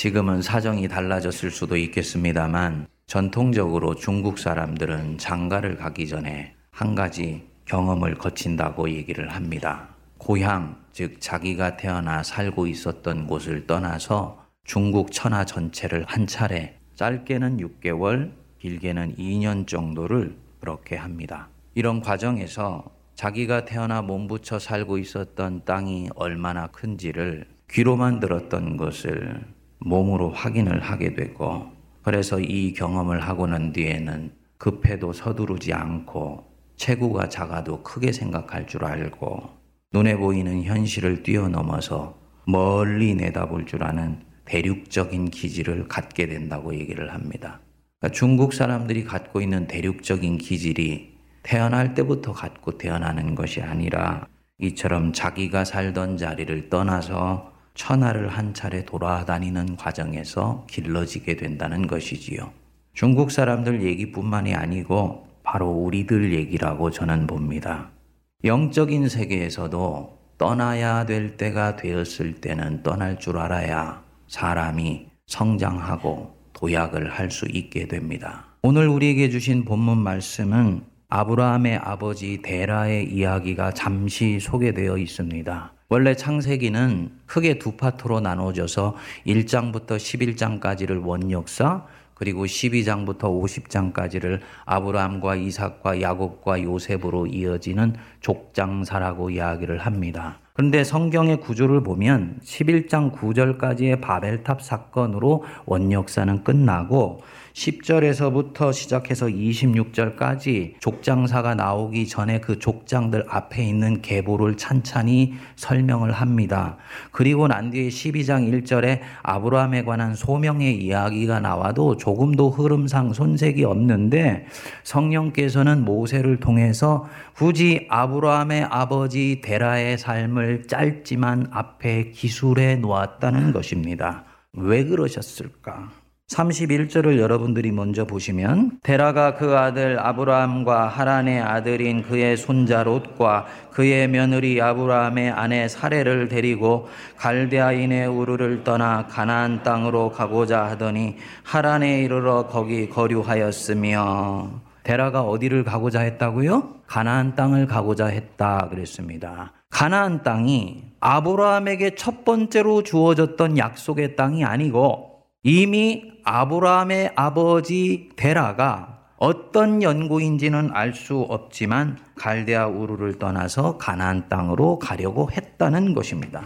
지금은 사정이 달라졌을 수도 있겠습니다만 전통적으로 중국 사람들은 장가를 가기 전에 한 가지 경험을 거친다고 얘기를 합니다. 고향, 즉 자기가 태어나 살고 있었던 곳을 떠나서 중국 천하 전체를 한 차례 짧게는 6개월, 길게는 2년 정도를 그렇게 합니다. 이런 과정에서 자기가 태어나 몸부쳐 살고 있었던 땅이 얼마나 큰지를 귀로만 들었던 것을 몸으로 확인을 하게 되고 그래서 이 경험을 하고 난 뒤에는 급해도 서두르지 않고 체구가 작아도 크게 생각할 줄 알고 눈에 보이는 현실을 뛰어넘어서 멀리 내다볼 줄 아는 대륙적인 기질을 갖게 된다고 얘기를 합니다. 그러니까 중국 사람들이 갖고 있는 대륙적인 기질이 태어날 때부터 갖고 태어나는 것이 아니라 이처럼 자기가 살던 자리를 떠나서 천하를 한 차례 돌아다니는 과정에서 길러지게 된다는 것이지요. 중국 사람들 얘기뿐만이 아니고 바로 우리들 얘기라고 저는 봅니다. 영적인 세계에서도 떠나야 될 때가 되었을 때는 떠날 줄 알아야 사람이 성장하고 도약을 할 수 있게 됩니다. 오늘 우리에게 주신 본문 말씀은 아브라함의 아버지 데라의 이야기가 잠시 소개되어 있습니다. 원래 창세기는 크게 두 파트로 나눠져서 1장부터 11장까지를 원역사, 그리고 12장부터 50장까지를 아브라함과 이삭과 야곱과 요셉으로 이어지는 족장사라고 이야기를 합니다. 그런데 성경의 구조를 보면 11장 9절까지의 바벨탑 사건으로 원역사는 끝나고 10절에서부터 시작해서 26절까지 족장사가 나오기 전에 그 족장들 앞에 있는 계보를 찬찬히 설명을 합니다. 그리고 난 뒤에 12장 1절에 아브라함에 관한 소명의 이야기가 나와도 조금도 흐름상 손색이 없는데 성령께서는 모세를 통해서 굳이 아브라함의 아버지 데라의 삶을 짧지만 앞에 기술해 놓았다는 것입니다. 왜 그러셨을까? 31절을 여러분들이 먼저 보시면 데라가 그 아들 아브라함과 하란의 아들인 그의 손자 롯과 그의 며느리 아브라함의 아내 사례를 데리고 갈대아인의 우르를 떠나 가나안 땅으로 가고자 하더니 하란에 이르러 거기 거류하였으며 데라가 어디를 가고자 했다고요? 가나안 땅을 가고자 했다 그랬습니다. 가나안 땅이 아브라함에게 첫 번째로 주어졌던 약속의 땅이 아니고 이미 아브라함의 아버지 데라가 어떤 연고인지는 알 수 없지만 갈대아 우르를 떠나서 가나안 땅으로 가려고 했다는 것입니다.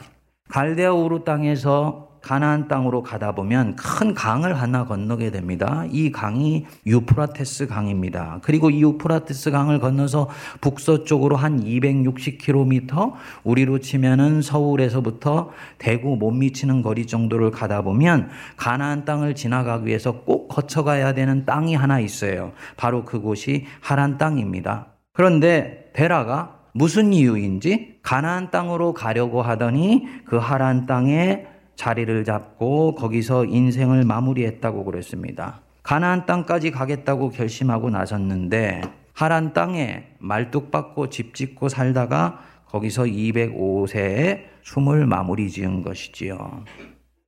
갈대아 우르 땅에서 가나안 땅으로 가다 보면 큰 강을 하나 건너게 됩니다. 이 강이 유프라테스 강입니다. 그리고 이 유프라테스 강을 건너서 북서쪽으로 한 260km 우리로 치면은 서울에서부터 대구 못 미치는 거리 정도를 가다 보면 가나안 땅을 지나가기 위해서 꼭 거쳐가야 되는 땅이 하나 있어요. 바로 그곳이 하란 땅입니다. 그런데 베라가 무슨 이유인지 가나안 땅으로 가려고 하더니 그 하란 땅에 자리를 잡고 거기서 인생을 마무리했다고 그랬습니다. 가나안 땅까지 가겠다고 결심하고 나섰는데 하란 땅에 말뚝박고 집 짓고 살다가 거기서 205세에 숨을 마무리 지은 것이지요.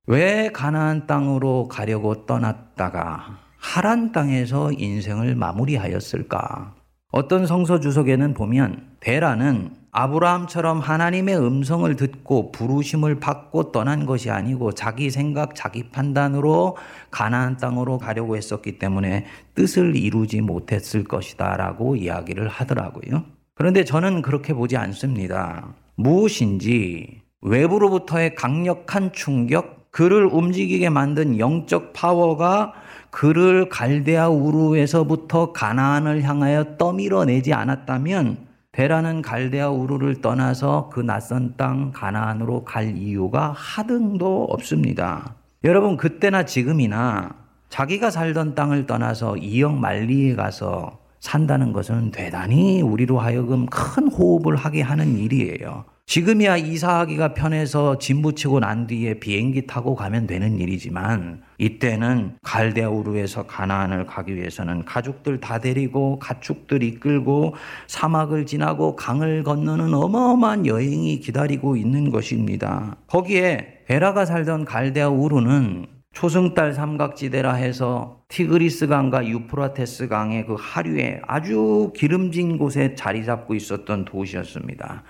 왜 가나안 땅으로 가려고 떠났다가 하란 땅에서 인생을 마무리하였을까? 어떤 성서 주석에는 보면 데라는 아브라함처럼 하나님의 음성을 듣고 부르심을 받고 떠난 것이 아니고 자기 생각, 자기 판단으로 가나안 땅으로 가려고 했었기 때문에 뜻을 이루지 못했을 것이다라고 이야기를 하더라고요. 그런데 저는 그렇게 보지 않습니다. 무엇인지 외부로부터의 강력한 충격, 그를 움직이게 만든 영적 파워가 그를 갈대아 우르에서부터 가나안을 향하여 떠밀어내지 않았다면 베라는 갈대아 우르를 떠나서 그 낯선 땅 가나안으로 갈 이유가 하등도 없습니다. 여러분 그때나 지금이나 자기가 살던 땅을 떠나서 이역 만리에 가서 산다는 것은 대단히 우리로 하여금 큰 호흡을 하게 하는 일이에요. 지금이야 이사하기가 편해서 짐 붙이고 난 뒤에 비행기 타고 가면 되는 일이지만 이때는 갈대우르에서 가나안을 가기 위해서는 가족들 다 데리고 가축들 이끌고 사막을 지나고 강을 건너는 어마어마한 여행이 기다리고 있는 것입니다. 거기에 베라가 살던 갈대우르는 초승달 삼각지대라 해서 티그리스 강과 유프라테스 강의 그 하류에 아주 기름진 곳에 자리 잡고 있었던 도시였습니다.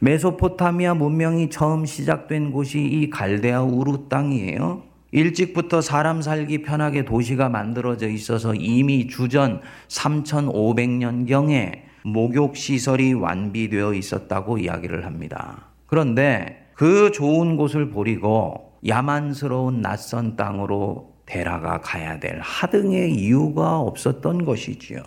메소포타미아 문명이 처음 시작된 곳이 이 갈대아 우루 땅이에요. 일찍부터 사람 살기 편하게 도시가 만들어져 있어서 이미 주전 3500년경에 목욕 시설이 완비되어 있었다고 이야기를 합니다. 그런데 그 좋은 곳을 버리고 야만스러운 낯선 땅으로 데라가 가야 될 하등의 이유가 없었던 것이지요.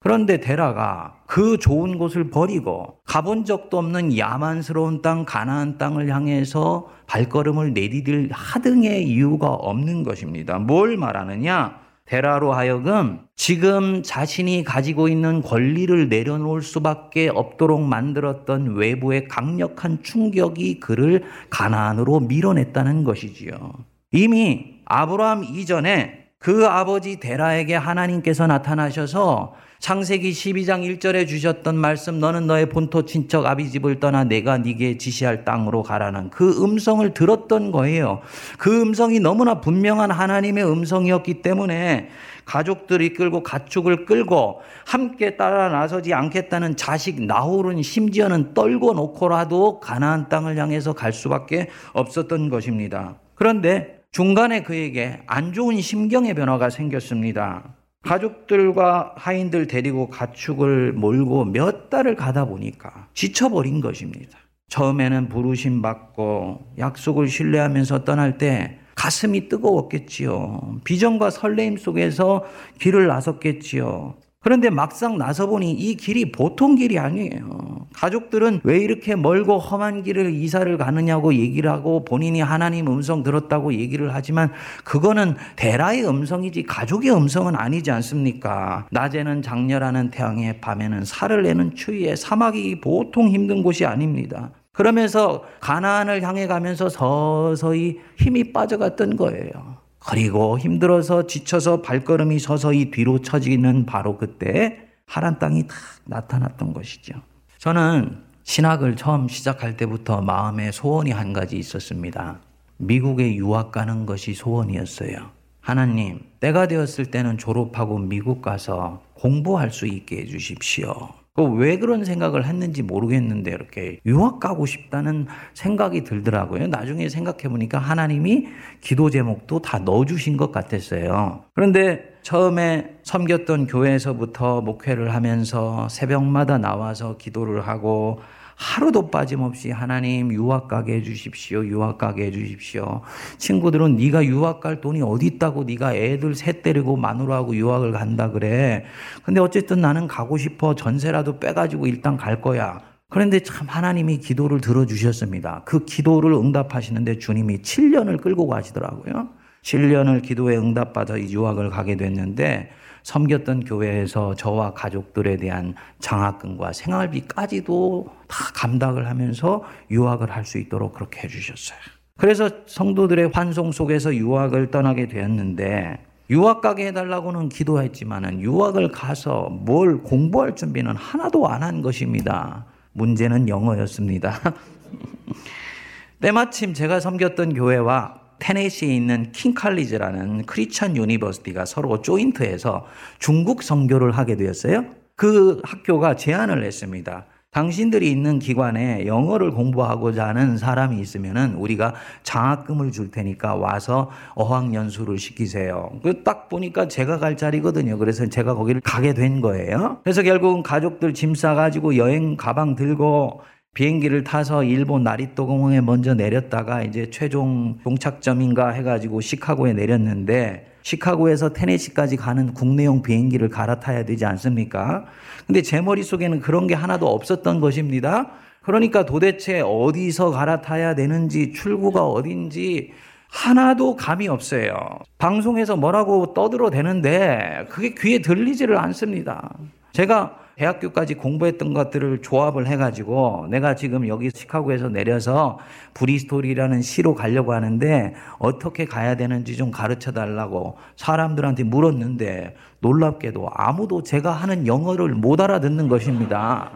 그런데 데라가 그 좋은 곳을 버리고 가본 적도 없는 야만스러운 땅 가나안 땅을 향해서 발걸음을 내디딜 하등의 이유가 없는 것입니다. 뭘 말하느냐? 데라로 하여금 지금 자신이 가지고 있는 권리를 내려놓을 수밖에 없도록 만들었던 외부의 강력한 충격이 그를 가나안으로 밀어냈다는 것이지요. 이미 아브라함 이전에 그 아버지 데라에게 하나님께서 나타나셔서 창세기 12장 1절에 주셨던 말씀 너는 너의 본토 친척 아비 집을 떠나 내가 네게 지시할 땅으로 가라는 그 음성을 들었던 거예요. 그 음성이 너무나 분명한 하나님의 음성이었기 때문에 가족들 이끌고 가축을 끌고 함께 따라 나서지 않겠다는 자식 나홀은 심지어는 떨고 놓고라도 가나안 땅을 향해서 갈 수밖에 없었던 것입니다. 그런데 중간에 그에게 안 좋은 심경의 변화가 생겼습니다. 가족들과 하인들 데리고 가축을 몰고 몇 달을 가다 보니까 지쳐버린 것입니다. 처음에는 부르심 받고 약속을 신뢰하면서 떠날 때 가슴이 뜨거웠겠지요. 비전과 설레임 속에서 길을 나섰겠지요. 그런데 막상 나서 보니 이 길이 보통 길이 아니에요. 가족들은 왜 이렇게 멀고 험한 길을 이사를 가느냐고 얘기를 하고 본인이 하나님 음성 들었다고 얘기를 하지만 그거는 대라의 음성이지 가족의 음성은 아니지 않습니까? 낮에는 장렬하는 태양에 밤에는 살을 내는 추위에 사막이 보통 힘든 곳이 아닙니다. 그러면서 가나안을 향해 가면서 서서히 힘이 빠져갔던 거예요. 그리고 힘들어서 지쳐서 발걸음이 서서히 뒤로 처지는 바로 그때 하란 땅이 탁 나타났던 것이죠. 저는 신학을 처음 시작할 때부터 마음에 소원이 한 가지 있었습니다. 미국에 유학 가는 것이 소원이었어요. 하나님, 때가 되었을 때는 졸업하고 미국 가서 공부할 수 있게 해주십시오. 왜 그런 생각을 했는지 모르겠는데 이렇게 유학 가고 싶다는 생각이 들더라고요. 나중에 생각해 보니까 하나님이 기도 제목도 다 넣어주신 것 같았어요. 그런데 처음에 섬겼던 교회에서부터 목회를 하면서 새벽마다 나와서 기도를 하고 하루도 빠짐없이 하나님 유학 가게 해주십시오. 유학 가게 해주십시오. 친구들은 네가 유학 갈 돈이 어디 있다고 네가 애들 셋 데리고 마누라하고 유학을 간다 그래. 근데 어쨌든 나는 가고 싶어. 전세라도 빼가지고 일단 갈 거야. 그런데 참 하나님이 기도를 들어주셨습니다. 그 기도를 응답하시는데 주님이 7년을 끌고 가시더라고요. 7년을 기도에 응답받아 유학을 가게 됐는데 섬겼던 교회에서 저와 가족들에 대한 장학금과 생활비까지도 다 감당을 하면서 유학을 할 수 있도록 그렇게 해주셨어요. 그래서 성도들의 환송 속에서 유학을 떠나게 되었는데 유학 가게 해달라고는 기도했지만은 유학을 가서 뭘 공부할 준비는 하나도 안 한 것입니다. 문제는 영어였습니다. 때마침 제가 섬겼던 교회와 테네시에 있는 킹 칼리즈라는 크리천 유니버시티가 서로 조인트해서 중국 선교를 하게 되었어요. 그 학교가 제안을 했습니다. 당신들이 있는 기관에 영어를 공부하고자 하는 사람이 있으면은 우리가 장학금을 줄 테니까 와서 어학연수를 시키세요. 그 딱 보니까 제가 갈 자리거든요. 그래서 제가 거기를 가게 된 거예요. 그래서 결국은 가족들 짐 싸가지고 여행 가방 들고 비행기를 타서 일본 나리또 공항에 먼저 내렸다가 이제 최종 종착점인가 해가지고 시카고에 내렸는데 시카고에서 테네시까지 가는 국내용 비행기를 갈아타야 되지 않습니까? 근데 제 머릿속에는 그런 게 하나도 없었던 것입니다. 그러니까 도대체 어디서 갈아타야 되는지 출구가 어딘지 하나도 감이 없어요. 방송에서 뭐라고 떠들어 대는데 그게 귀에 들리지를 않습니다. 제가 대학교까지 공부했던 것들을 조합을 해가지고 내가 지금 여기 시카고에서 내려서 브리스톨이라는 시로 가려고 하는데 어떻게 가야 되는지 좀 가르쳐 달라고 사람들한테 물었는데 놀랍게도 아무도 제가 하는 영어를 못 알아듣는 것입니다.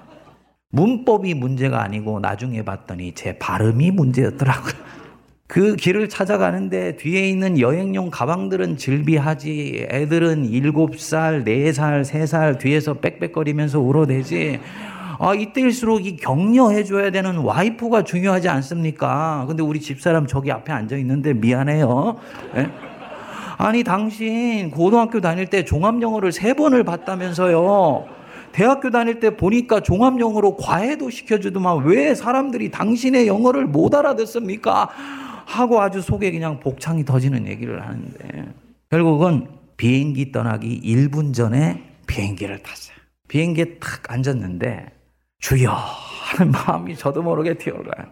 문법이 문제가 아니고 나중에 봤더니 제 발음이 문제였더라고요. 그 길을 찾아가는데 뒤에 있는 여행용 가방들은 즐비하지. 애들은 7살, 4살, 3살 뒤에서 빽빽거리면서 울어대지. 아, 이때일수록 이 격려해줘야 되는 와이프가 중요하지 않습니까? 근데 우리 집사람 저기 앞에 앉아 있는데 미안해요. 네? 아니, 당신 고등학교 다닐 때 종합영어를 세 번을 봤다면서요. 대학교 다닐 때 보니까 종합영어로 과외도 시켜주더만 왜 사람들이 당신의 영어를 못 알아듣습니까? 하고 아주 속에 그냥 복창이 터지는 얘기를 하는데 결국은 비행기 떠나기 1분 전에 비행기를 탔어요. 비행기에 탁 앉았는데 주여 하는 마음이 저도 모르게 튀어올라요.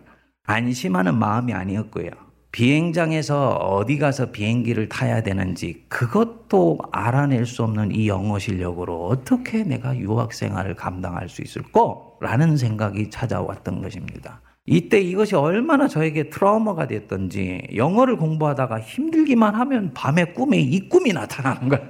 안심하는 마음이 아니었고요. 비행장에서 어디 가서 비행기를 타야 되는지 그것도 알아낼 수 없는 이 영어 실력으로 어떻게 내가 유학 생활을 감당할 수 있을까 라는 생각이 찾아왔던 것입니다. 이때 이것이 얼마나 저에게 트라우마가 됐던지 영어를 공부하다가 힘들기만 하면 밤에 꿈에 이 꿈이 나타나는 거야.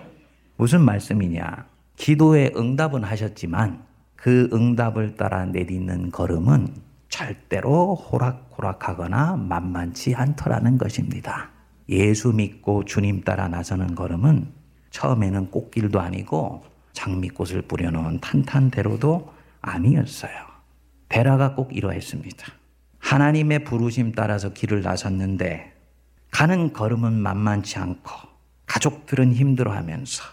무슨 말씀이냐? 기도에 응답은 하셨지만 그 응답을 따라 내딛는 걸음은 절대로 호락호락하거나 만만치 않더라는 것입니다. 예수 믿고 주님 따라 나서는 걸음은 처음에는 꽃길도 아니고 장미꽃을 뿌려놓은 탄탄대로도 아니었어요. 베라가 꼭 이러했습니다. 하나님의 부르심 따라서 길을 나섰는데 가는 걸음은 만만치 않고 가족들은 힘들어하면서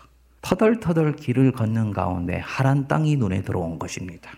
터덜터덜 길을 걷는 가운데 하란 땅이 눈에 들어온 것입니다.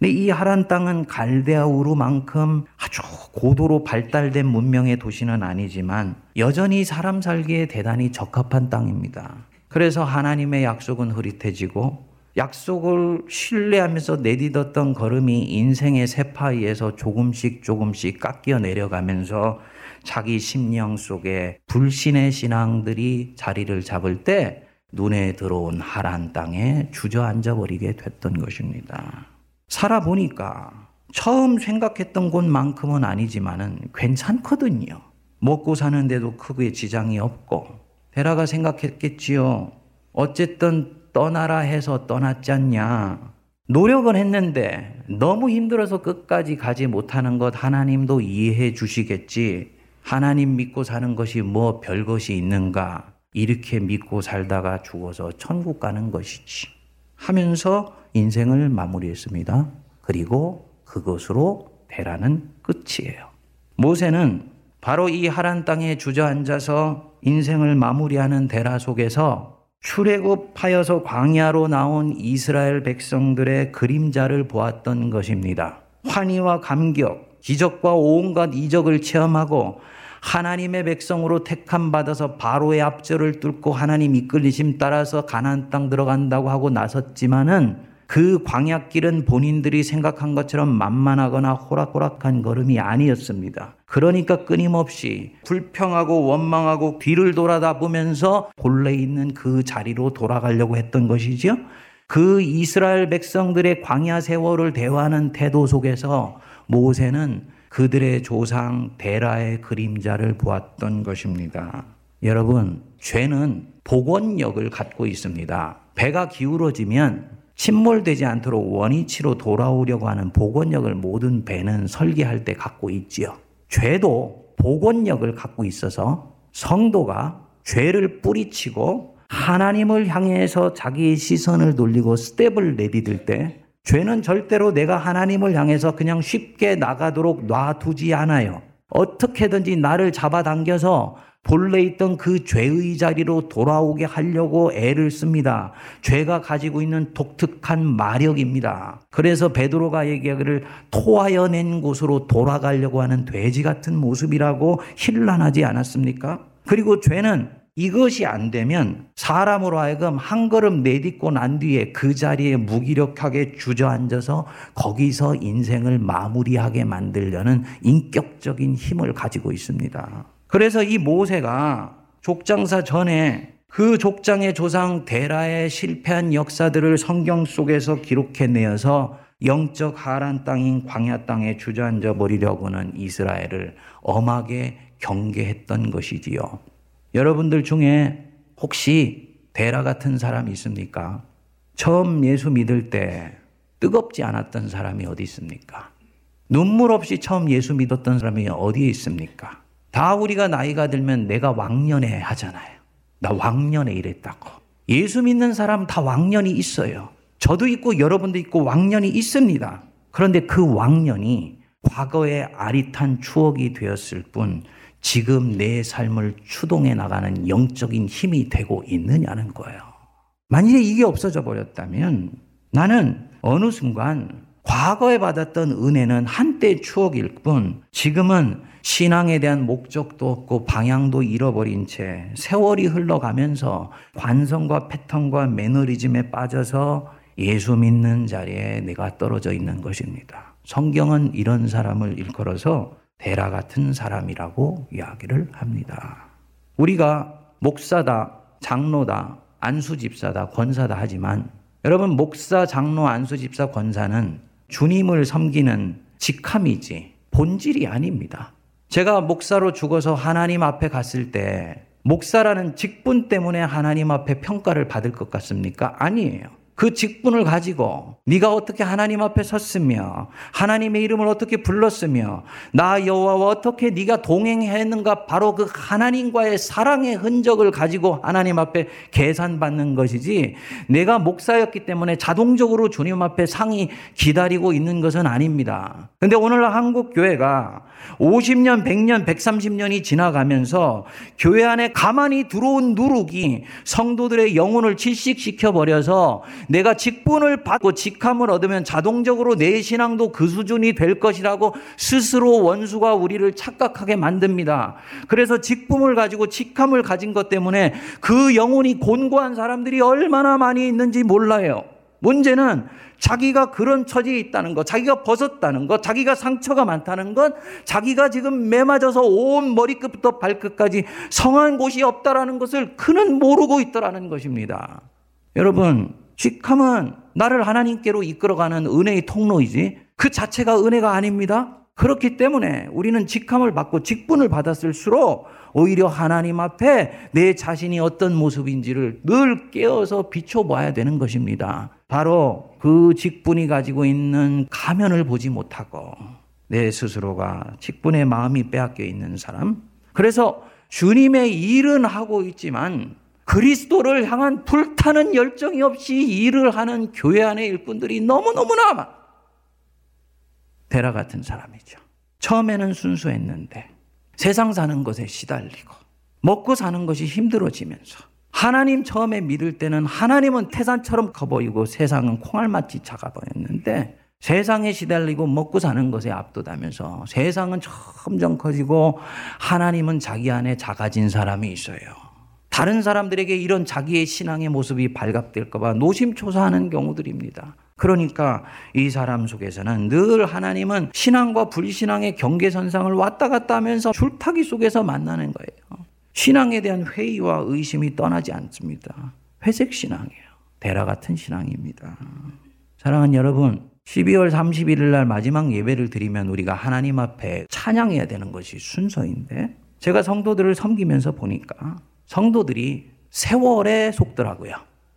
근데 이 하란 땅은 갈대아 우르만큼 아주 고도로 발달된 문명의 도시는 아니지만 여전히 사람 살기에 대단히 적합한 땅입니다. 그래서 하나님의 약속은 흐릿해지고 약속을 신뢰하면서 내딛었던 걸음이 인생의 세파이에서 조금씩 조금씩 깎여 내려가면서 자기 심령 속에 불신의 신앙들이 자리를 잡을 때 눈에 들어온 하란 땅에 주저앉아 버리게 됐던 것입니다. 살아보니까 처음 생각했던 곳만큼은 아니지만은 괜찮거든요. 먹고 사는데도 크게 지장이 없고 베라가 생각했겠지요. 어쨌든 떠나라 해서 떠났지 않냐. 노력은 했는데 너무 힘들어서 끝까지 가지 못하는 것 하나님도 이해해 주시겠지. 하나님 믿고 사는 것이 뭐 별것이 있는가. 이렇게 믿고 살다가 죽어서 천국 가는 것이지. 하면서 인생을 마무리했습니다. 그리고 그것으로 대라는 끝이에요. 모세는 바로 이 하란 땅에 주저앉아서 인생을 마무리하는 대라 속에서 출애굽하여서 광야로 나온 이스라엘 백성들의 그림자를 보았던 것입니다. 환희와 감격, 기적과 온갖 이적을 체험하고 하나님의 백성으로 택함 받아서 바로의 앞절을 뚫고 하나님 이끌리심 따라서 가나안 땅 들어간다고 하고 나섰지만은 그 광약길은 본인들이 생각한 것처럼 만만하거나 호락호락한 걸음이 아니었습니다. 그러니까 끊임없이 불평하고 원망하고 뒤를 돌아다 보면서 본래 있는 그 자리로 돌아가려고 했던 것이지요. 그 이스라엘 백성들의 광야 세월을 대화하는 태도 속에서 모세는 그들의 조상 데라의 그림자를 보았던 것입니다. 여러분, 죄는 복원력을 갖고 있습니다. 배가 기울어지면 침몰되지 않도록 원위치로 돌아오려고 하는 복원력을 모든 배는 설계할 때 갖고 있지요. 죄도 복원력을 갖고 있어서 성도가 죄를 뿌리치고 하나님을 향해서 자기의 시선을 돌리고 스텝을 내디딜 때 죄는 절대로 내가 하나님을 향해서 그냥 쉽게 나가도록 놔두지 않아요. 어떻게든지 나를 잡아당겨서 본래 있던 그 죄의 자리로 돌아오게 하려고 애를 씁니다. 죄가 가지고 있는 독특한 마력입니다. 그래서 베드로가 얘기하기를 토하여 낸 곳으로 돌아가려고 하는 돼지 같은 모습이라고 힐난하지 않았습니까? 그리고 죄는 이것이 안 되면 사람으로 하여금 한 걸음 내딛고 난 뒤에 그 자리에 무기력하게 주저앉아서 거기서 인생을 마무리하게 만들려는 인격적인 힘을 가지고 있습니다. 그래서 이 모세가 족장사 전에 그 족장의 조상 데라의 실패한 역사들을 성경 속에서 기록해내어서 영적 하란 땅인 광야 땅에 주저앉아 버리려고는 이스라엘을 엄하게 경계했던 것이지요. 여러분들 중에 혹시 데라 같은 사람이 있습니까? 처음 예수 믿을 때 뜨겁지 않았던 사람이 어디 있습니까? 눈물 없이 처음 예수 믿었던 사람이 어디에 있습니까? 다 우리가 나이가 들면 내가 왕년에 하잖아요. 나 왕년에 이랬다고. 예수 믿는 사람 다 왕년이 있어요. 저도 있고 여러분도 있고 왕년이 있습니다. 그런데 그 왕년이 과거의 아릿한 추억이 되었을 뿐 지금 내 삶을 추동해 나가는 영적인 힘이 되고 있느냐는 거예요. 만일에 이게 없어져 버렸다면 나는 어느 순간 과거에 받았던 은혜는 한때 추억일 뿐 지금은 신앙에 대한 목적도 없고 방향도 잃어버린 채 세월이 흘러가면서 관성과 패턴과 매너리즘에 빠져서 예수 믿는 자리에 내가 떨어져 있는 것입니다. 성경은 이런 사람을 일컬어서 대라 같은 사람이라고 이야기를 합니다. 우리가 목사다, 장로다, 안수집사다, 권사다 하지만 여러분 목사, 장로, 안수집사, 권사는 주님을 섬기는 직함이지 본질이 아닙니다. 제가 목사로 죽어서 하나님 앞에 갔을 때 목사라는 직분 때문에 하나님 앞에 평가를 받을 것 같습니까? 아니에요. 그 직분을 가지고 네가 어떻게 하나님 앞에 섰으며 하나님의 이름을 어떻게 불렀으며 나 여호와와 어떻게 네가 동행했는가 바로 그 하나님과의 사랑의 흔적을 가지고 하나님 앞에 계산받는 것이지 내가 목사였기 때문에 자동적으로 주님 앞에 상이 기다리고 있는 것은 아닙니다. 근데 오늘 한국 교회가 50년, 100년, 130년이 지나가면서 교회 안에 가만히 들어온 누룩이 성도들의 영혼을 질식시켜 버려서 내가 직분을 받고 직함을 얻으면 자동적으로 내 신앙도 그 수준이 될 것이라고 스스로 원수가 우리를 착각하게 만듭니다. 그래서 직분을 가지고 직함을 가진 것 때문에 그 영혼이 곤고한 사람들이 얼마나 많이 있는지 몰라요. 문제는 자기가 그런 처지에 있다는 것, 자기가 벗었다는 것, 자기가 상처가 많다는 것, 자기가 지금 매맞아서 온 머리끝부터 발끝까지 성한 곳이 없다라는 것을 그는 모르고 있더라는 것입니다. 여러분, 직함은 나를 하나님께로 이끌어가는 은혜의 통로이지 그 자체가 은혜가 아닙니다. 그렇기 때문에 우리는 직함을 받고 직분을 받았을수록 오히려 하나님 앞에 내 자신이 어떤 모습인지를 늘 깨어서 비춰봐야 되는 것입니다. 바로 그 직분이 가지고 있는 가면을 보지 못하고 내 스스로가 직분의 마음이 빼앗겨 있는 사람. 그래서 주님의 일은 하고 있지만 그리스도를 향한 불타는 열정이 없이 일을 하는 교회 안의 일꾼들이 너무너무나 대라 같은 사람이죠. 처음에는 순수했는데 세상 사는 것에 시달리고 먹고 사는 것이 힘들어지면서 하나님 처음에 믿을 때는 하나님은 태산처럼 커 보이고 세상은 콩알같이 작아 보였는데 세상에 시달리고 먹고 사는 것에 압도되면서 세상은 점점 커지고 하나님은 자기 안에 작아진 사람이 있어요. 다른 사람들에게 이런 자기의 신앙의 모습이 발각될까봐 노심초사하는 경우들입니다. 그러니까 이 사람 속에서는 늘 하나님은 신앙과 불신앙의 경계선상을 왔다 갔다 하면서 줄타기 속에서 만나는 거예요. 신앙에 대한 회의와 의심이 떠나지 않습니다. 회색 신앙이에요. 대라 같은 신앙입니다. 사랑하는 여러분, 12월 31일 날 마지막 예배를 드리면 우리가 하나님 앞에 찬양해야 되는 것이 순서인데 제가 성도들을 섬기면서 보니까 성도들이 세월에 속더라고요.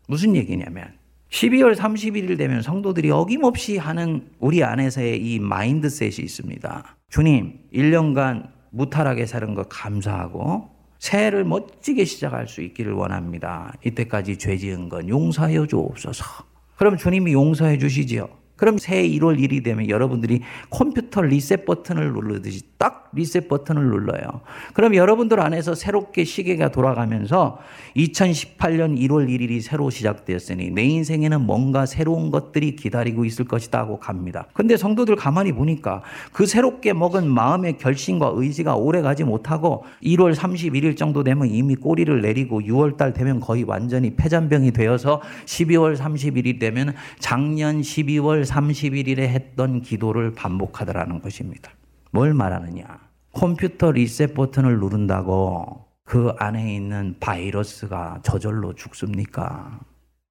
무슨 얘기냐면 12월 31일 되면 성도들이 어김없이 하는 우리 안에서의 이 마인드셋이 있습니다. 주님, 1년간 무탈하게 사는 것 감사하고 새해를 멋지게 시작할 수 있기를 원합니다. 이때까지 죄 지은 건 용서하여 주옵소서. 그럼 주님이 용서해 주시지요. 그럼 새해 1월 1일이 되면 여러분들이 컴퓨터 리셋 버튼을 누르듯이 딱 리셋 버튼을 눌러요. 그럼 여러분들 안에서 새롭게 시계가 돌아가면서 2018년 1월 1일이 새로 시작되었으니 내 인생에는 뭔가 새로운 것들이 기다리고 있을 것이다 하고 갑니다. 근데 성도들 가만히 보니까 그 새롭게 먹은 마음의 결심과 의지가 오래 가지 못하고 1월 31일 정도 되면 이미 꼬리를 내리고 6월 달 되면 거의 완전히 폐잔병이 되어서 12월 31일 되면 작년 12월 31일에 했던 기도를 반복하더라는 것입니다. 뭘 말하느냐? 컴퓨터 리셋 버튼을 누른다고 그 안에 있는 바이러스가 저절로 죽습니까?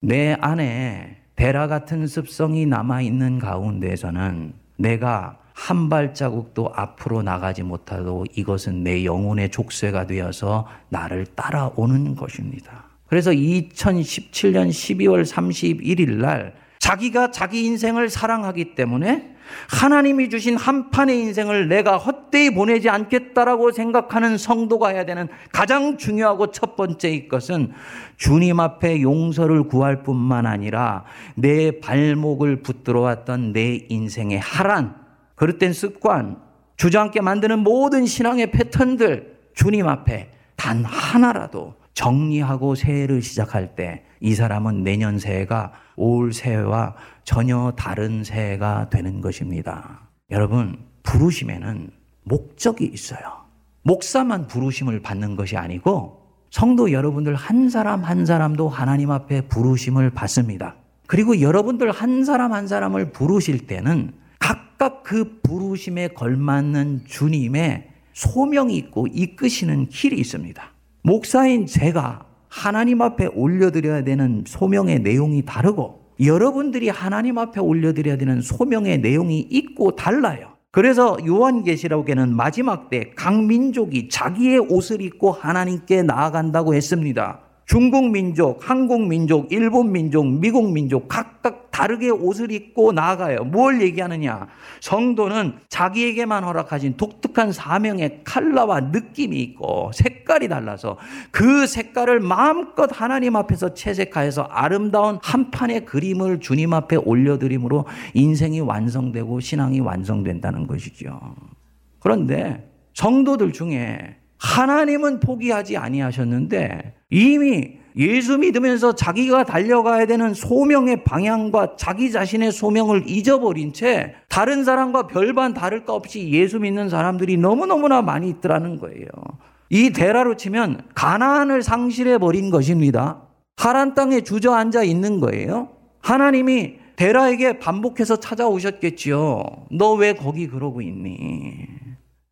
내 안에 베라 같은 습성이 남아있는 가운데에서는 내가 한 발자국도 앞으로 나가지 못하도 이것은 내 영혼의 족쇄가 되어서 나를 따라오는 것입니다. 그래서 2017년 12월 31일 날 자기가 자기 인생을 사랑하기 때문에 하나님이 주신 한 판의 인생을 내가 헛되이 보내지 않겠다라고 생각하는 성도가 해야 되는 가장 중요하고 첫 번째의 것은 주님 앞에 용서를 구할 뿐만 아니라 내 발목을 붙들어 왔던 내 인생의 하란, 그릇된 습관, 주저앉게 만드는 모든 신앙의 패턴들 주님 앞에 단 하나라도 정리하고 새해를 시작할 때 이 사람은 내년 새해가 올 새해와 전혀 다른 새해가 되는 것입니다. 여러분, 부르심에는 목적이 있어요. 목사만 부르심을 받는 것이 아니고 성도 여러분들 한 사람 한 사람도 하나님 앞에 부르심을 받습니다. 그리고 여러분들 한 사람 한 사람을 부르실 때는 각각 그 부르심에 걸맞는 주님의 소명이 있고 이끄시는 길이 있습니다. 목사인 제가 하나님 앞에 올려드려야 되는 소명의 내용이 다르고 여러분들이 하나님 앞에 올려드려야 되는 소명의 내용이 있고 달라요. 그래서 요한계시록에는 마지막 때 각 민족이 자기의 옷을 입고 하나님께 나아간다고 했습니다. 중국 민족, 한국 민족, 일본 민족, 미국 민족 각각 다르게 옷을 입고 나아가요. 뭘 얘기하느냐? 성도는 자기에게만 허락하신 독특한 사명의 칼라와 느낌이 있고 색깔이 달라서 그 색깔을 마음껏 하나님 앞에서 채색하여서 아름다운 한 판의 그림을 주님 앞에 올려드림으로 인생이 완성되고 신앙이 완성된다는 것이죠. 그런데 성도들 중에 하나님은 포기하지 아니하셨는데 이미 예수 믿으면서 자기가 달려가야 되는 소명의 방향과 자기 자신의 소명을 잊어버린 채 다른 사람과 별반 다를 것 없이 예수 믿는 사람들이 너무너무나 많이 있더라는 거예요. 이 대라로 치면 가나안을 상실해 버린 것입니다. 하란 땅에 주저앉아 있는 거예요. 하나님이 데라에게 반복해서 찾아오셨겠지요. 너 왜 거기 그러고 있니?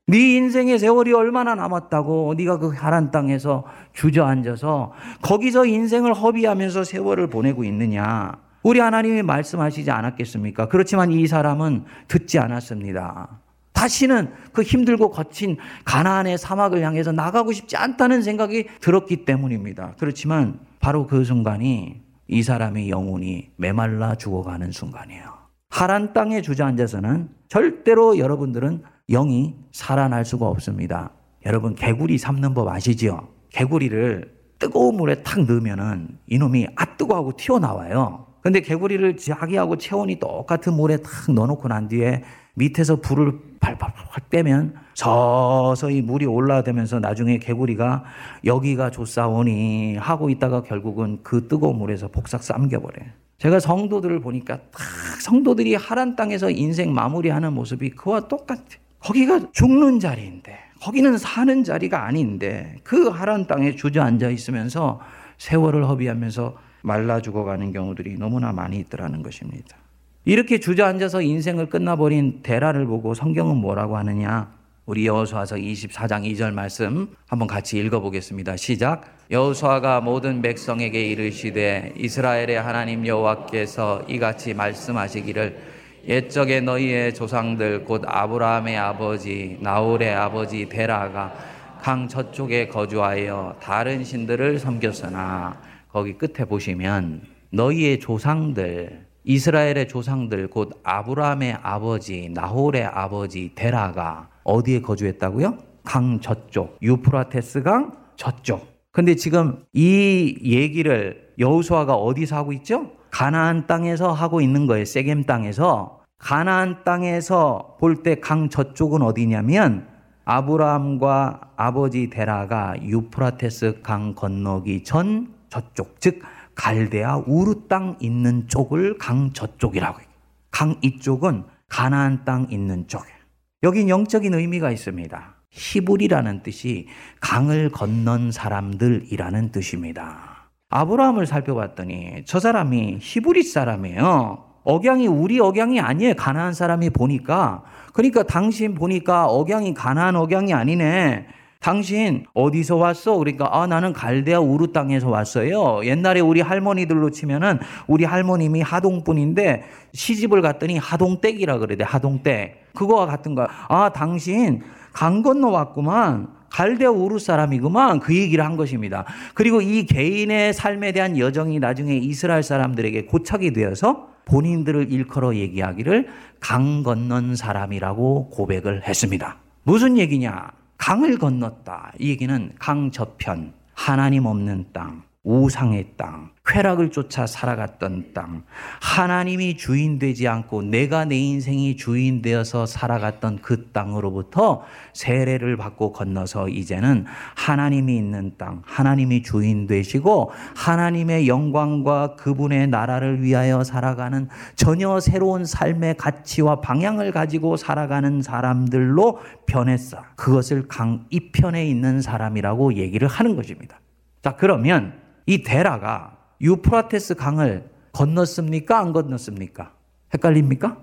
네 인생의 세월이 얼마나 남았다고 네가 그 하란 땅에서 주저앉아서 거기서 인생을 허비하면서 세월을 보내고 있느냐. 우리 하나님이 말씀하시지 않았겠습니까? 그렇지만 이 사람은 듣지 않았습니다. 다시는 그 힘들고 거친 가나안의 사막을 향해서 나가고 싶지 않다는 생각이 들었기 때문입니다. 그렇지만 바로 그 순간이 이 사람의 영혼이 메말라 죽어가는 순간이에요. 하란 땅에 주저앉아서는 절대로 여러분들은 영이 살아날 수가 없습니다. 여러분 개구리 삶는 법 아시죠? 개구리를 뜨거운 물에 탁 넣으면은 이놈이 아 뜨거하고 튀어나와요. 근데 개구리를 자기하고 체온이 똑같은 물에 탁 넣어놓고 난 뒤에 밑에서 불을 팔팔팔 떼면 서서히 물이 올라오면서 나중에 개구리가 여기가 좋사오니 하고 있다가 결국은 그 뜨거운 물에서 복삭 삼겨버려요. 제가 성도들을 보니까 딱 성도들이 하란 땅에서 인생 마무리하는 모습이 그와 똑같아요. 거기가 죽는 자리인데, 거기는 사는 자리가 아닌데, 그 하란 땅에 주저앉아 있으면서 세월을 허비하면서 말라 죽어가는 경우들이 너무나 많이 있더라는 것입니다. 이렇게 주저앉아서 인생을 끝나버린 데라를 보고 성경은 뭐라고 하느냐? 우리 여호수아서 24장 2절 말씀 한번 같이 읽어보겠습니다. 시작. 여호수아가 모든 백성에게 이르시되 이스라엘의 하나님 여호와께서 이같이 말씀하시기를 옛적에 너희의 조상들 곧 아브라함의 아버지 나홀의 아버지 데라가 강 저쪽에 거주하여 다른 신들을 섬겼으나 거기 끝에 보시면 너희의 조상들 이스라엘의 조상들 곧 아브라함의 아버지 나홀의 아버지 데라가 어디에 거주했다고요? 강 저쪽 유프라테스 강 저쪽. 근데 지금 이 얘기를 여호수아가 어디서 하고 있죠? 가나안 땅에서 하고 있는 거예요. 세겜 땅에서. 가나안 땅에서 볼 때 강 저쪽은 어디냐면 아브라함과 아버지 데라가 유프라테스 강 건너기 전 저쪽, 즉 갈대아 우르 땅 있는 쪽을 강 저쪽이라고 해요. 강 이쪽은 가나안 땅 있는 쪽이에요. 여긴 영적인 의미가 있습니다. 히브리라는 뜻이 강을 건넌 사람들이라는 뜻입니다. 아브라함을 살펴봤더니 저 사람이 히브리 사람이에요. 억양이 우리 억양이 아니에요. 가나안 사람이 보니까. 그러니까 당신 보니까 억양이 가나안 억양이 아니네. 당신 어디서 왔어? 그러니까 아 나는 갈대아 우르 땅에서 왔어요. 옛날에 우리 할머니들로 치면은 우리 할머님이 하동분인데 시집을 갔더니 하동댁이라 그래 돼. 하동댁. 그거와 같은 거야. 아 당신 강 건너 왔구만. 갈대아 우르 사람이구만 그 얘기를 한 것입니다. 그리고 이 개인의 삶에 대한 여정이 나중에 이스라엘 사람들에게 고착이 되어서 본인들을 일컬어 얘기하기를 강 건넌 사람이라고 고백을 했습니다. 무슨 얘기냐? 강을 건넜다. 이 얘기는 강 저편, 하나님 없는 땅, 우상의 땅, 쾌락을 쫓아 살아갔던 땅, 하나님이 주인 되지 않고 내가 내 인생이 주인 되어서 살아갔던 그 땅으로부터 세례를 받고 건너서 이제는 하나님이 있는 땅, 하나님이 주인 되시고 하나님의 영광과 그분의 나라를 위하여 살아가는 전혀 새로운 삶의 가치와 방향을 가지고 살아가는 사람들로 변했어. 그것을 강 이편에 있는 사람이라고 얘기를 하는 것입니다. 자, 그러면 이 데라가 유프라테스 강을 건넜습니까? 안 건넜습니까? 헷갈립니까?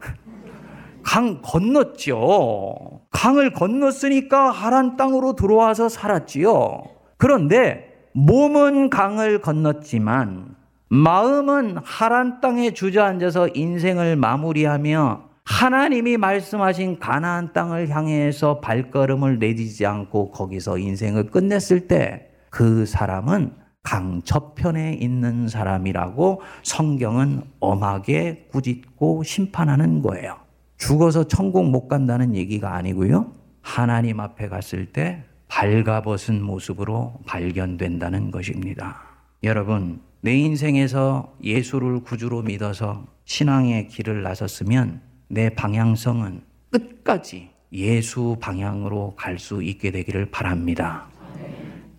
강 건넜죠. 강을 건넜으니까 하란 땅으로 들어와서 살았지요. 그런데 몸은 강을 건넜지만 마음은 하란 땅에 주저앉아서 인생을 마무리하며 하나님이 말씀하신 가나안 땅을 향해서 발걸음을 내디지 않고 거기서 인생을 끝냈을 때 그 사람은 강 저편에 있는 사람이라고 성경은 엄하게 꾸짖고 심판하는 거예요. 죽어서 천국 못 간다는 얘기가 아니고요. 하나님 앞에 갔을 때 발가벗은 모습으로 발견된다는 것입니다. 여러분, 내 인생에서 예수를 구주로 믿어서 신앙의 길을 나섰으면 내 방향성은 끝까지 예수 방향으로 갈 수 있게 되기를 바랍니다.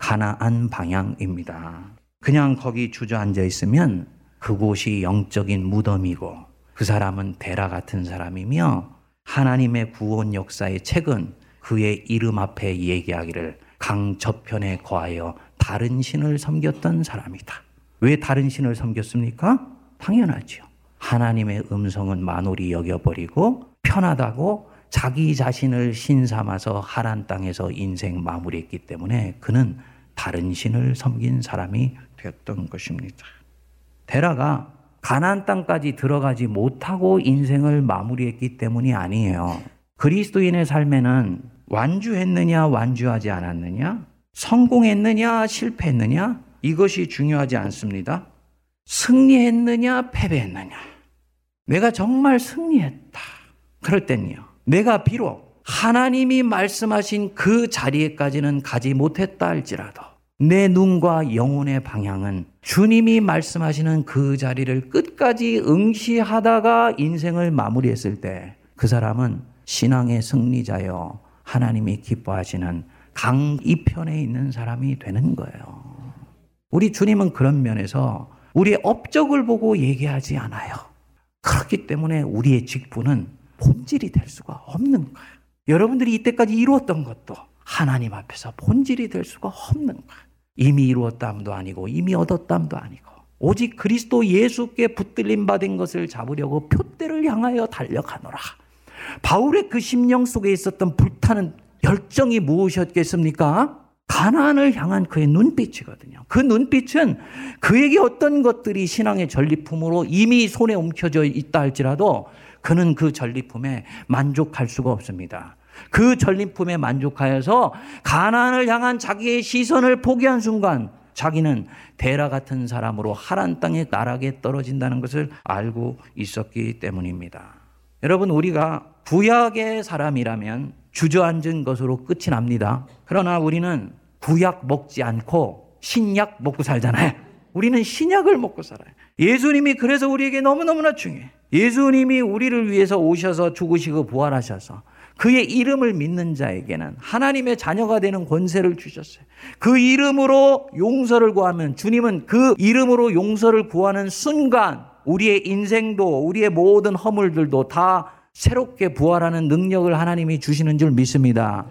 가나안 방향입니다. 그냥 거기 주저앉아 있으면 그곳이 영적인 무덤이고 그 사람은 대라 같은 사람이며 하나님의 구원 역사의 책은 그의 이름 앞에 얘기하기를 강 저편에 거하여 다른 신을 섬겼던 사람이다. 왜 다른 신을 섬겼습니까? 당연하죠. 하나님의 음성은 만홀히 여겨버리고 편하다고 자기 자신을 신 삼아서 하란 땅에서 인생 마무리했기 때문에 그는 다른 신을 섬긴 사람이 되었던 것입니다. 데라가 가나안 땅까지 들어가지 못하고 인생을 마무리했기 때문이 아니에요. 그리스도인의 삶에는 완주했느냐 완주하지 않았느냐 성공했느냐 실패했느냐 이것이 중요하지 않습니다. 승리했느냐 패배했느냐 내가 정말 승리했다. 그럴 땐요. 내가 비록 하나님이 말씀하신 그 자리에까지는 가지 못했다 할지라도 내 눈과 영혼의 방향은 주님이 말씀하시는 그 자리를 끝까지 응시하다가 인생을 마무리했을 때 그 사람은 신앙의 승리자여 하나님이 기뻐하시는 강 이편에 있는 사람이 되는 거예요. 우리 주님은 그런 면에서 우리의 업적을 보고 얘기하지 않아요. 그렇기 때문에 우리의 직분은 본질이 될 수가 없는 거예요. 여러분들이 이때까지 이루었던 것도 하나님 앞에서 본질이 될 수가 없는 거예요. 이미 이루었담도 아니고 이미 얻었담도 아니고 오직 그리스도 예수께 붙들림 받은 것을 잡으려고 표대를 향하여 달려가노라. 바울의 그 심령 속에 있었던 불타는 열정이 무엇이었겠습니까? 가나안을 향한 그의 눈빛이거든요. 그 눈빛은 그에게 어떤 것들이 신앙의 전리품으로 이미 손에 움켜져 있다 할지라도 그는 그 전리품에 만족할 수가 없습니다. 그 전리품에 만족하여서 가난을 향한 자기의 시선을 포기한 순간 자기는 대라 같은 사람으로 하란 땅의 나락에 떨어진다는 것을 알고 있었기 때문입니다. 여러분 우리가 구약의 사람이라면 주저앉은 것으로 끝이 납니다. 그러나 우리는 구약 먹지 않고 신약 먹고 살잖아요. 우리는 신약을 먹고 살아요. 예수님이 그래서 우리에게 너무너무나 중요해. 예수님이 우리를 위해서 오셔서 죽으시고 부활하셔서 그의 이름을 믿는 자에게는 하나님의 자녀가 되는 권세를 주셨어요. 그 이름으로 용서를 구하면 주님은 그 이름으로 용서를 구하는 순간 우리의 인생도 우리의 모든 허물들도 다 새롭게 부활하는 능력을 하나님이 주시는 줄 믿습니다.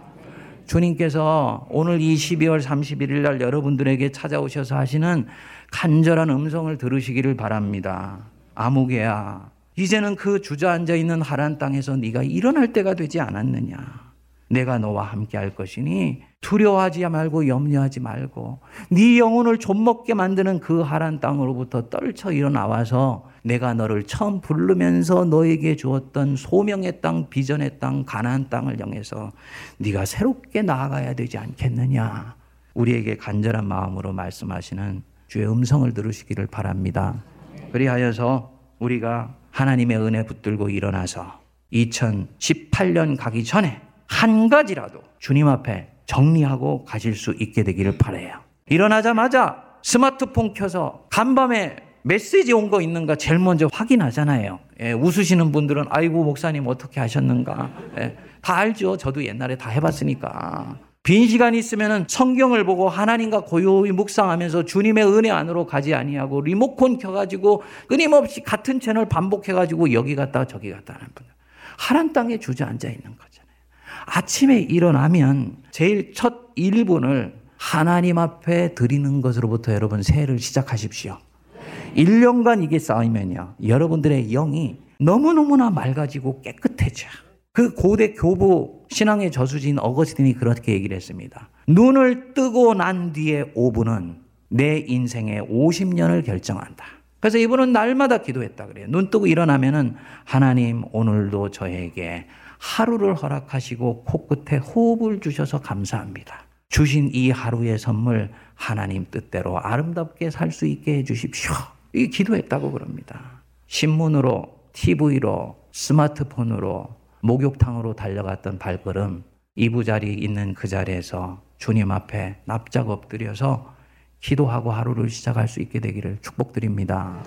주님께서 오늘 이 12월 31일 날 여러분들에게 찾아오셔서 하시는 간절한 음성을 들으시기를 바랍니다. 아무개야, 이제는 그 주저앉아 있는 하란 땅에서 네가 일어날 때가 되지 않았느냐. 내가 너와 함께 할 것이니 두려워하지 말고 염려하지 말고 네 영혼을 좀먹게 만드는 그 하란 땅으로부터 떨쳐 일어나와서 내가 너를 처음 부르면서 너에게 주었던 소명의 땅, 비전의 땅, 가나안 땅을 향해서 네가 새롭게 나아가야 되지 않겠느냐. 우리에게 간절한 마음으로 말씀하시는 주의 음성을 들으시기를 바랍니다. 그리하여서 우리가 하나님의 은혜 붙들고 일어나서 2018년 가기 전에 한 가지라도 주님 앞에 정리하고 가실 수 있게 되기를 바래요. 일어나자마자 스마트폰 켜서 간밤에 메시지 온 거 있는가 제일 먼저 확인하잖아요. 예, 웃으시는 분들은 아이고 목사님 어떻게 하셨는가. 예, 다 알죠. 저도 옛날에 다 해봤으니까. 빈 시간 있으면은 성경을 보고 하나님과 고요히 묵상하면서 주님의 은혜 안으로 가지 아니하고 리모컨 켜가지고 끊임없이 같은 채널 반복해가지고 여기 갔다가 저기 갔다 하는 분들. 하란 땅에 주저앉아 있는 거잖아요. 아침에 일어나면 제일 첫 1분을 하나님 앞에 드리는 것으로부터 여러분 새해를 시작하십시오. 1년간 이게 쌓이면요. 여러분들의 영이 너무너무나 맑아지고 깨끗해져. 그 고대 교부 신앙의 저수지인 어거스틴이 그렇게 얘기를 했습니다. 눈을 뜨고 난 뒤에 5분은 내 인생의 50년을 결정한다. 그래서 이분은 날마다 기도했다 그래요. 눈 뜨고 일어나면은 하나님 오늘도 저에게 하루를 허락하시고 코끝에 호흡을 주셔서 감사합니다. 주신 이 하루의 선물 하나님 뜻대로 아름답게 살 수 있게 해 주십시오. 이 기도했다고 그럽니다. 신문으로, TV로, 스마트폰으로, 목욕탕으로 달려갔던 발걸음, 이부자리 있는 그 자리에서 주님 앞에 납작 엎드려서 기도하고 하루를 시작할 수 있게 되기를 축복드립니다.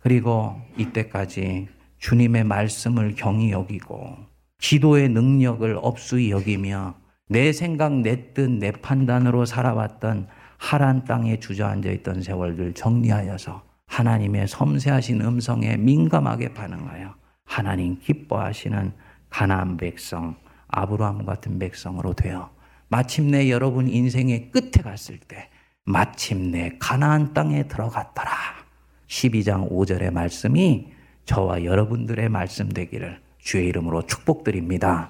그리고 이때까지 주님의 말씀을 경히 여기고 기도의 능력을 업수히 여기며 내 생각, 내 뜻, 내 판단으로 살아왔던 하란 땅에 주저앉아 있던 세월들 정리하여서 하나님의 섬세하신 음성에 민감하게 반응하여 하나님 기뻐하시는 가나안 백성, 아브라함 같은 백성으로 되어 마침내 여러분 인생의 끝에 갔을 때 마침내 가나안 땅에 들어갔더라. 12장 5절의 말씀이 저와 여러분들의 말씀 되기를 주의 이름으로 축복드립니다.